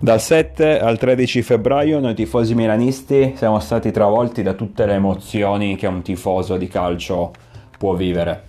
Dal 7 al 13 febbraio noi tifosi milanisti siamo stati travolti da tutte le emozioni che un tifoso di calcio può vivere,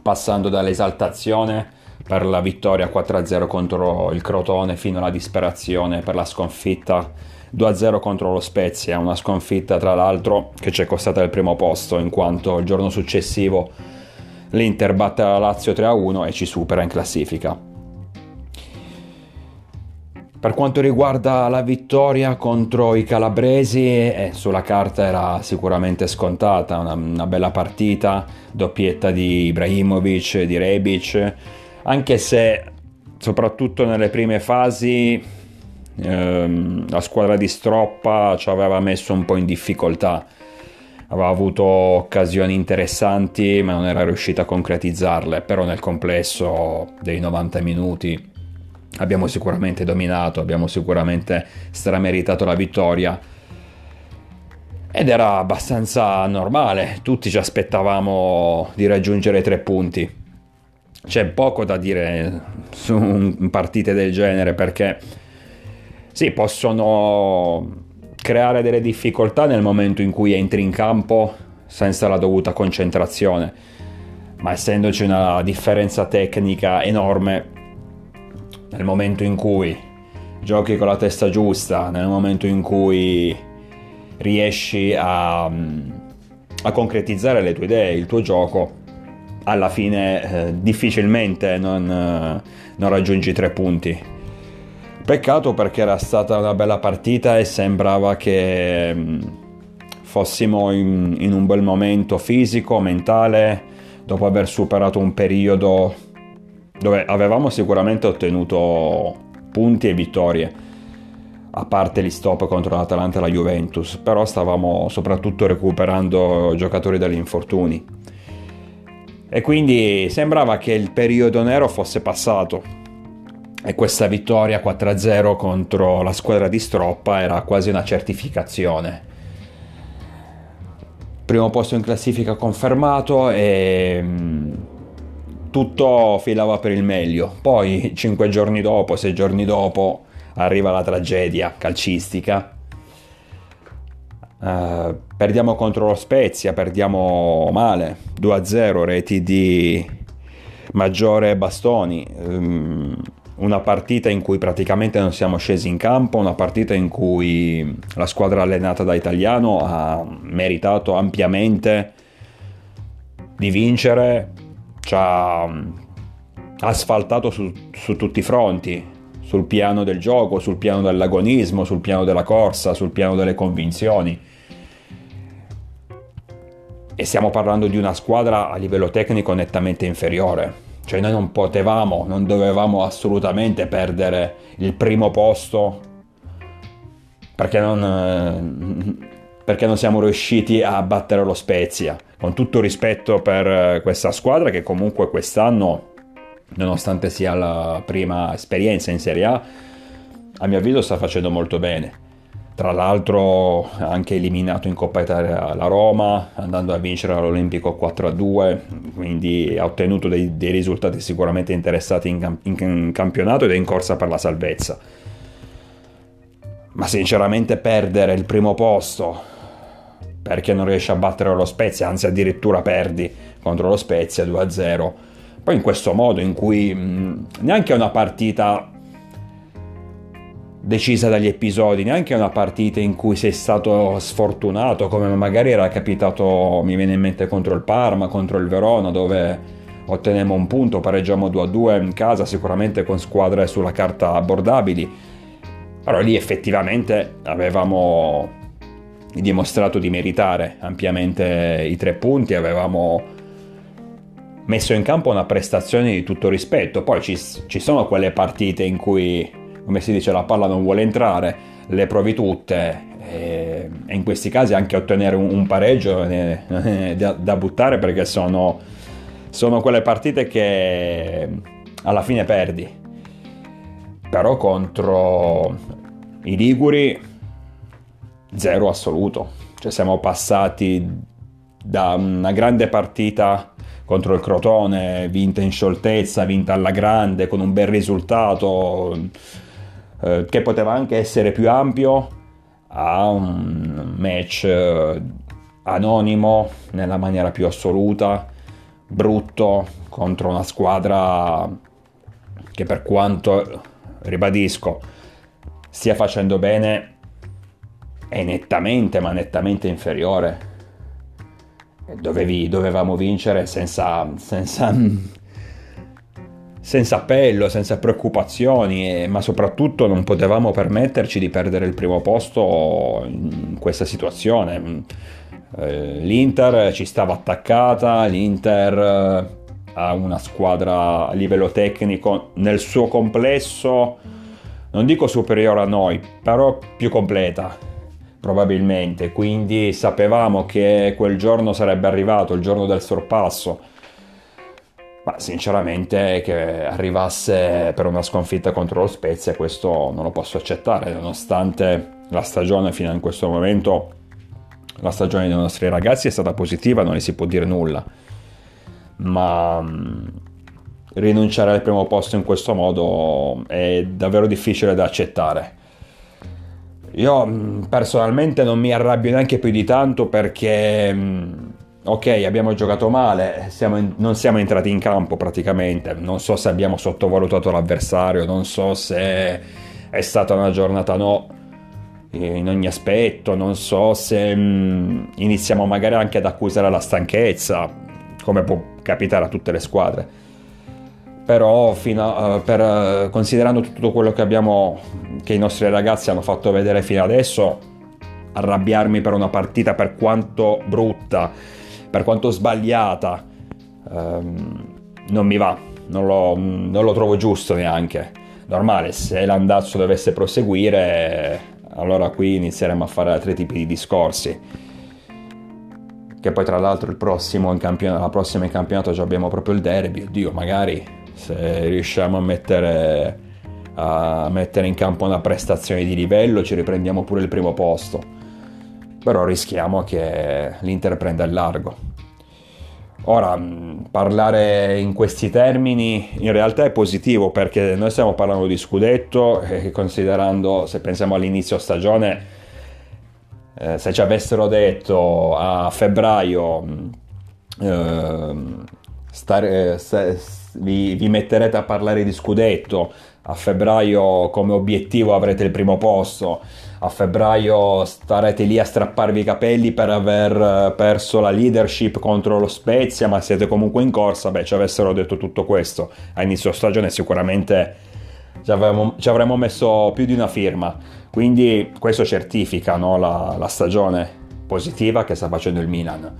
passando dall'esaltazione per la vittoria 4-0 contro il Crotone fino alla disperazione per la sconfitta 2-0 contro lo Spezia, una sconfitta tra l'altro che ci è costata il primo posto in quanto il giorno successivo l'Inter batte la Lazio 3-1 e ci supera in classifica. Per quanto riguarda la vittoria contro i calabresi, eh, sulla carta era sicuramente scontata, una, una, bella partita, doppietta di Ibrahimovic, di Rebic, anche se soprattutto nelle prime fasi ehm, la squadra di Stroppa ci aveva messo un po' in difficoltà, aveva avuto occasioni interessanti ma non era riuscita a concretizzarle, però nel complesso dei 90 minuti abbiamo sicuramente dominato, abbiamo sicuramente strameritato la vittoria ed era abbastanza normale, tutti ci aspettavamo di raggiungere tre punti. C'è poco da dire su partite del genere perché sì, possono creare delle difficoltà nel momento in cui entri in campo senza la dovuta concentrazione, ma essendoci una differenza tecnica enorme, nel momento in cui giochi con la testa giusta, nel momento in cui riesci a, a concretizzare le tue idee, il tuo gioco, alla fine eh, difficilmente non, eh, non raggiungi tre punti. Peccato perché era stata una bella partita e sembrava che mm, fossimo in, in un bel momento fisico, mentale, dopo aver superato un periodo dove avevamo sicuramente ottenuto punti e vittorie, a parte gli stop contro l'Atalanta e la Juventus, però stavamo soprattutto recuperando giocatori dagli infortuni. E quindi sembrava che il periodo nero fosse passato e questa vittoria 4-0 contro la squadra di Stroppa era quasi una certificazione. Primo posto in classifica confermato e mm, tutto filava per il meglio. Poi, cinque giorni dopo, sei giorni dopo, arriva la tragedia calcistica. Uh, perdiamo contro lo Spezia, perdiamo male, 2-0, reti di Maggiore Bastoni. Um, una partita in cui praticamente non siamo scesi in campo, una partita in cui la squadra allenata da Italiano ha meritato ampiamente di vincere ci ha mm, asfaltato su, su tutti i fronti, sul piano del gioco, sul piano dell'agonismo, sul piano della corsa, sul piano delle convinzioni. E stiamo parlando di una squadra a livello tecnico nettamente inferiore. Cioè noi non potevamo, non dovevamo assolutamente perdere il primo posto perché non, perché non siamo riusciti a battere lo Spezia con tutto rispetto per eh, questa squadra che comunque quest'anno, nonostante sia la prima esperienza in Serie A, a mio avviso sta facendo molto bene. Tra l'altro ha anche eliminato in Coppa Italia la Roma, andando a vincere all'Olimpico 4-2, quindi ha ottenuto dei, dei risultati sicuramente interessanti in, in, in campionato ed è in corsa per la salvezza. Ma sinceramente perdere il primo posto perché non riesci a battere lo Spezia, anzi addirittura perdi contro lo Spezia 2-0. Poi in questo modo in cui mh, neanche una partita decisa dagli episodi, neanche una partita in cui sei stato sfortunato, come magari era capitato, mi viene in mente contro il Parma, contro il Verona, dove otteniamo un punto, pareggiamo 2-2 in casa, sicuramente con squadre sulla carta abbordabili. Però lì effettivamente avevamo dimostrato di meritare ampiamente i tre punti, avevamo messo in campo una prestazione di tutto rispetto, poi ci, ci sono quelle partite in cui, come si dice, la palla non vuole entrare, le provi tutte e, e in questi casi anche ottenere un, un pareggio è, è da, da, buttare perché sono, sono quelle partite che alla fine perdi. Però contro i Liguri zero assoluto. Cioè siamo passati da una grande partita contro il Crotone, vinta in scioltezza, vinta alla grande, con un bel risultato eh, che poteva anche essere più ampio, a un match eh, anonimo nella maniera più assoluta, brutto, contro una squadra che per quanto, ribadisco, stia facendo bene, è nettamente, ma nettamente inferiore. Dovevi, dovevamo vincere senza, senza, senza appello, senza preoccupazioni, ma soprattutto non potevamo permetterci di perdere il primo posto in questa situazione. Eh, L'Inter ci stava attaccata, l'Inter eh, ha una squadra a livello tecnico nel suo complesso, non dico superiore a noi, però più completa probabilmente, quindi sapevamo che quel giorno sarebbe arrivato, il giorno del sorpasso. Ma sinceramente che arrivasse per una sconfitta contro lo Spezia questo non lo posso accettare, nonostante la stagione fino a questo momento la stagione dei nostri ragazzi è stata positiva, non ne si può dire nulla, ma mm, rinunciare al primo posto in questo modo è davvero difficile da accettare. Io mm, personalmente non mi arrabbio neanche più di tanto perché, mm, ok, abbiamo giocato male, siamo in, non siamo entrati in campo praticamente, non so se abbiamo sottovalutato l'avversario, non so se è stata una giornata no in ogni aspetto, non so se mh, mm, iniziamo magari anche ad accusare la stanchezza, come può capitare a tutte le squadre. Però a, uh, per, uh, considerando tutto quello che, abbiamo, che i nostri ragazzi hanno fatto vedere fino adesso, arrabbiarmi per una partita per quanto brutta, per quanto sbagliata, um, non mi va, non lo, non lo trovo giusto neanche. Normale, se l'andazzo dovesse proseguire allora qui inizieremo a fare altri tipi di discorsi. Che poi tra l'altro il prossimo in campionato, la prossima in campionato già abbiamo proprio il derby, oddio magari se riusciamo a mettere, a mettere in campo una prestazione di livello ci riprendiamo pure il primo posto. Però rischiamo che l'Inter prenda il largo. Ora, mm, parlare in questi termini in realtà è positivo perché noi stiamo parlando di scudetto e considerando, se pensiamo all'inizio stagione, eh, se ci avessero detto a febbraio mm, eh, stare, se, vi, vi metterete a parlare di scudetto, a febbraio come obiettivo avrete il primo posto, a febbraio starete lì a strapparvi i capelli per aver eh, perso la leadership contro lo Spezia, ma siete comunque in corsa, beh ci avessero detto tutto questo. A inizio stagione sicuramente ci avremmo, ci avremmo messo più di una firma, quindi questo certifica no, la, la stagione positiva che sta facendo il Milan.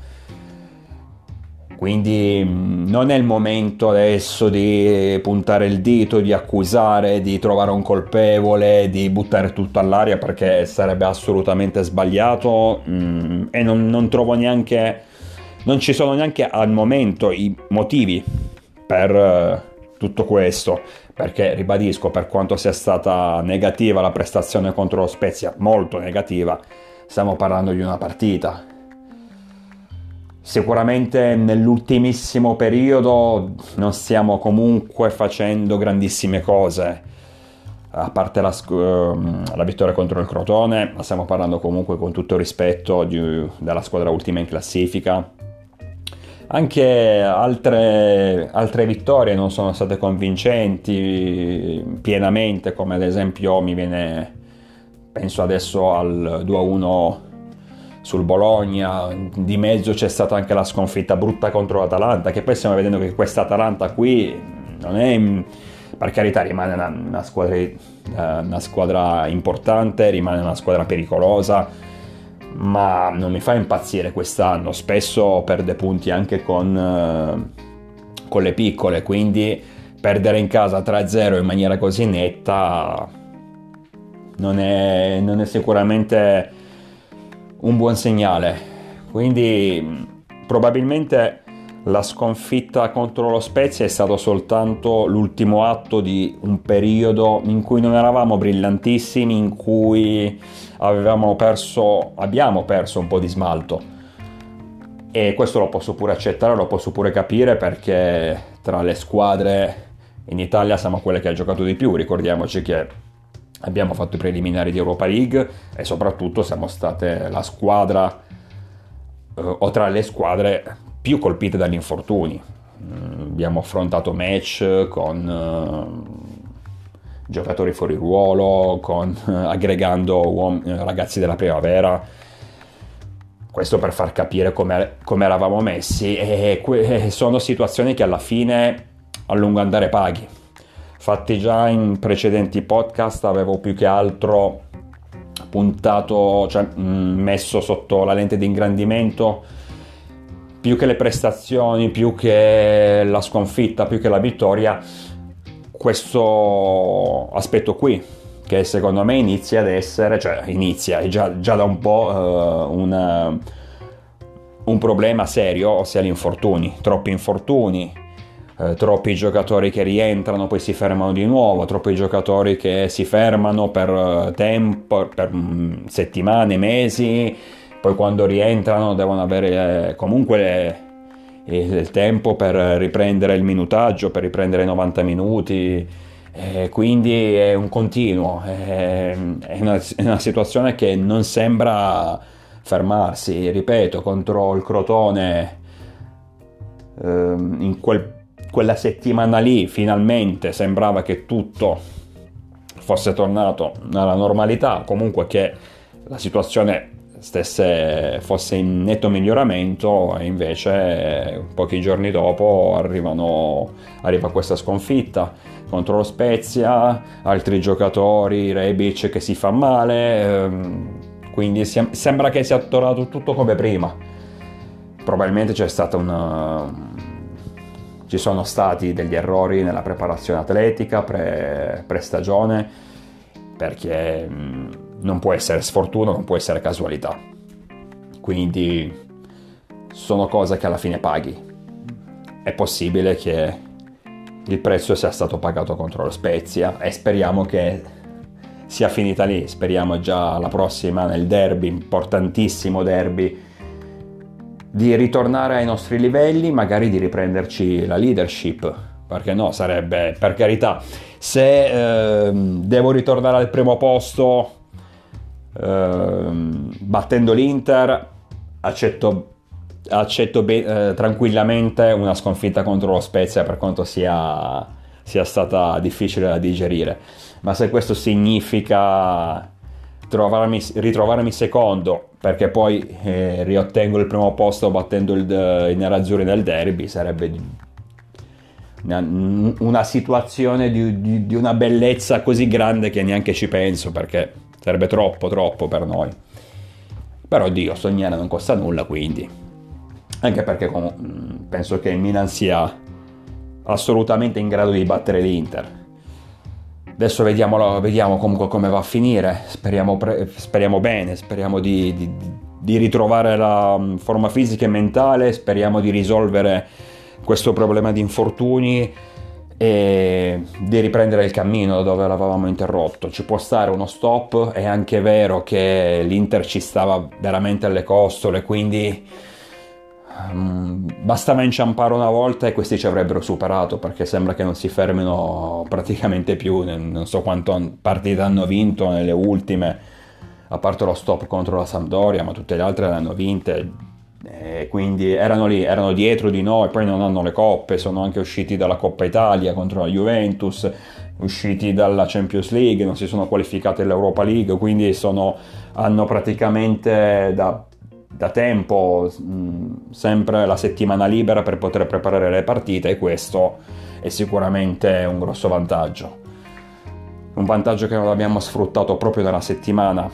Quindi mm, non è il momento adesso di puntare il dito, di accusare, di trovare un colpevole, di buttare tutto all'aria perché sarebbe assolutamente sbagliato mm, e non, non trovo neanche, non ci sono neanche al momento i motivi per eh, tutto questo. Perché ribadisco per quanto sia stata negativa la prestazione contro lo Spezia molto negativa stiamo parlando di una partita Sicuramente nell'ultimissimo periodo non stiamo comunque facendo grandissime cose, a parte la, ehm, la vittoria contro il Crotone, ma stiamo parlando comunque con tutto rispetto di, della squadra ultima in classifica. Anche altre, altre vittorie non sono state convincenti pienamente, come ad esempio mi viene, penso adesso al 2-1 sul Bologna, di mezzo c'è stata anche la sconfitta brutta contro l'Atalanta, che poi stiamo vedendo che questa Atalanta qui non è, per carità rimane una, una, squadra, eh, una squadra importante, rimane una squadra pericolosa, ma non mi fa impazzire quest'anno, spesso perde punti anche con, eh, con le piccole, quindi perdere in casa 3-0 in maniera così netta non è, non è sicuramente un buon segnale. Quindi probabilmente la sconfitta contro lo Spezia è stato soltanto l'ultimo atto di un periodo in cui non eravamo brillantissimi, in cui avevamo perso, abbiamo perso un po' di smalto. e questo lo posso pure accettare, lo posso pure capire perché tra le squadre in Italia siamo quelle che ha giocato di più, ricordiamoci che abbiamo fatto i preliminari di Europa League e soprattutto siamo state la squadra eh, o tra le squadre più colpite dagli infortuni. Mm, abbiamo affrontato match con eh, giocatori fuori ruolo, con, eh, aggregando uom- ragazzi della primavera. Questo per far capire come, eravamo messi e que- sono situazioni che alla fine a lungo andare paghi. Fatti già in precedenti podcast avevo più che altro puntato, cioè mm, messo sotto la lente di ingrandimento più che le prestazioni, più che la sconfitta, più che la vittoria, questo aspetto qui, che secondo me inizia ad essere, cioè inizia, è già, già da un po' uh, una, un problema serio, ossia gli infortuni, troppi infortuni, eh, troppi giocatori che rientrano poi si fermano di nuovo, troppi giocatori che si fermano per eh, tempo, per mm, settimane, mesi, poi quando rientrano devono avere eh, comunque il tempo per riprendere il minutaggio, per riprendere i 90 minuti. Eh, quindi è un continuo, è, una, è, una, situazione che non sembra fermarsi. Ripeto, contro il Crotone, eh, in quel quella settimana lì finalmente sembrava che tutto fosse tornato alla normalità, comunque che la situazione stesse, fosse in netto miglioramento e invece pochi giorni dopo arrivano, arriva questa sconfitta contro lo Spezia, altri giocatori, Rebic che si fa male, ehm, quindi sembra che sia tornato tutto come prima. Probabilmente c'è stata una ci sono stati degli errori nella preparazione atletica, pre, pre-stagione, perché mm, non può essere sfortuna, non può essere casualità. Quindi sono cose che alla fine paghi. È possibile che il prezzo sia stato pagato contro lo Spezia e speriamo che sia finita lì, speriamo già la prossima nel derby, importantissimo derby di ritornare ai nostri livelli, magari di riprenderci la leadership. Perché no, sarebbe per carità. Se eh, devo ritornare al primo posto eh, battendo l'Inter, accetto, accetto be- eh, tranquillamente una sconfitta contro lo Spezia per quanto sia, sia stata difficile da digerire. Ma se questo significa trovarmi, ritrovarmi secondo perché poi eh, riottengo il primo posto battendo il, i nerazzurri nel derby sarebbe una, una situazione di, di, di, una bellezza così grande che neanche ci penso perché sarebbe troppo troppo per noi. Però Dio sognare non costa nulla quindi. Anche perché penso che il Milan sia assolutamente in grado di battere l'Inter Adesso vediamo, vediamo comunque come va a finire, speriamo, pre- speriamo bene, speriamo di, di, di, ritrovare la mm, forma fisica e mentale, speriamo di risolvere questo problema di infortuni e di riprendere il cammino da dove l'avevamo interrotto. Ci può stare uno stop, è anche vero che l'Inter ci stava veramente alle costole, quindi bastava inciampare una volta e questi ci avrebbero superato perché sembra che non si fermino praticamente più. Non so quante partite hanno vinto nelle ultime, a parte lo stop contro la Sampdoria, ma tutte le altre le hanno vinte. E quindi erano lì, erano dietro di noi, poi non hanno le coppe, sono anche usciti dalla Coppa Italia contro la Juventus, usciti dalla Champions League, non si sono qualificati all'Europa League, quindi sono, hanno praticamente da da tempo mh, sempre la settimana libera per poter preparare le partite e questo è sicuramente un grosso vantaggio. Un vantaggio che non abbiamo sfruttato proprio nella settimana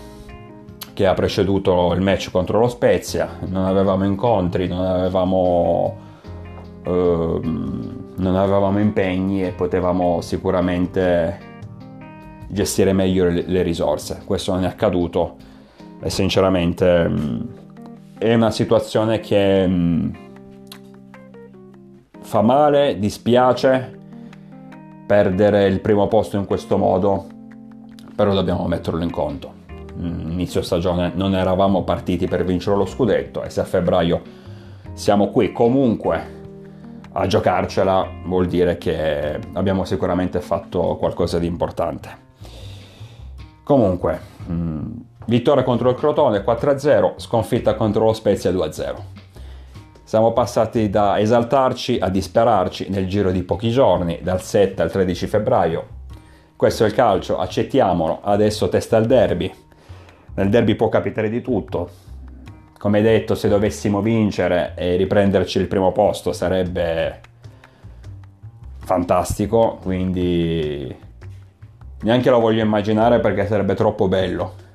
che ha preceduto il match contro lo Spezia, non avevamo incontri, non avevamo, eh, non avevamo impegni e potevamo sicuramente gestire meglio le, le risorse. Questo non è accaduto e sinceramente è una situazione che mh, mm, fa male, dispiace perdere il primo posto in questo modo, però dobbiamo metterlo in conto. Mm, inizio stagione non eravamo partiti per vincere lo scudetto e se a febbraio siamo qui comunque a giocarcela, vuol dire che abbiamo sicuramente fatto qualcosa di importante. Comunque, mh, mm, vittoria contro il Crotone 4-0, sconfitta contro lo Spezia 2-0. Siamo passati da esaltarci a disperarci nel giro di pochi giorni, dal 7 al 13 febbraio. Questo è il calcio, accettiamolo, adesso testa il derby. Nel derby può capitare di tutto. Come detto, se dovessimo vincere e riprenderci il primo posto sarebbe fantastico, quindi Neanche lo voglio immaginare perché sarebbe troppo bello.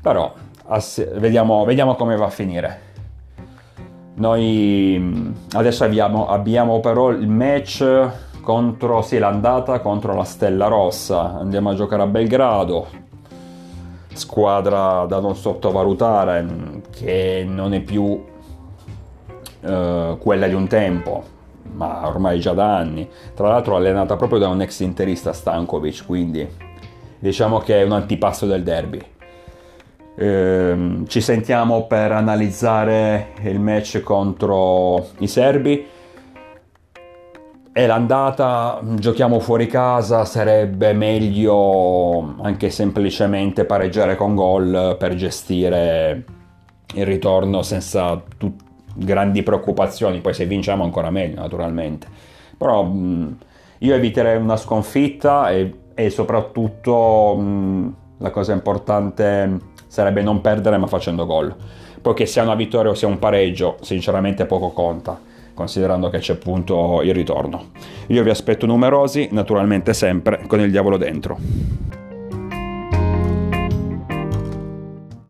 Però ass- vediamo, vediamo come va a finire. Noi mm, adesso abbiamo, abbiamo però il match contro sì, l'andata contro la Stella Rossa. Andiamo a giocare a Belgrado. Squadra da non sottovalutare mm, che non è più eh, quella di un tempo ma ormai già da anni. Tra l'altro allenata proprio da un ex interista Stankovic, quindi diciamo che è un antipasto del derby. Ehm, ci sentiamo per analizzare il match contro i serbi. E l'andata, giochiamo fuori casa, sarebbe meglio anche semplicemente pareggiare con gol per gestire il ritorno senza tutti grandi preoccupazioni, poi se vinciamo ancora meglio naturalmente. Però mh, io eviterei una sconfitta e, e soprattutto mh, la cosa importante sarebbe non perdere ma facendo gol. Poi che sia una vittoria o sia un pareggio, sinceramente poco conta, considerando che c'è appunto il ritorno. Io vi aspetto numerosi, naturalmente sempre con il diavolo dentro.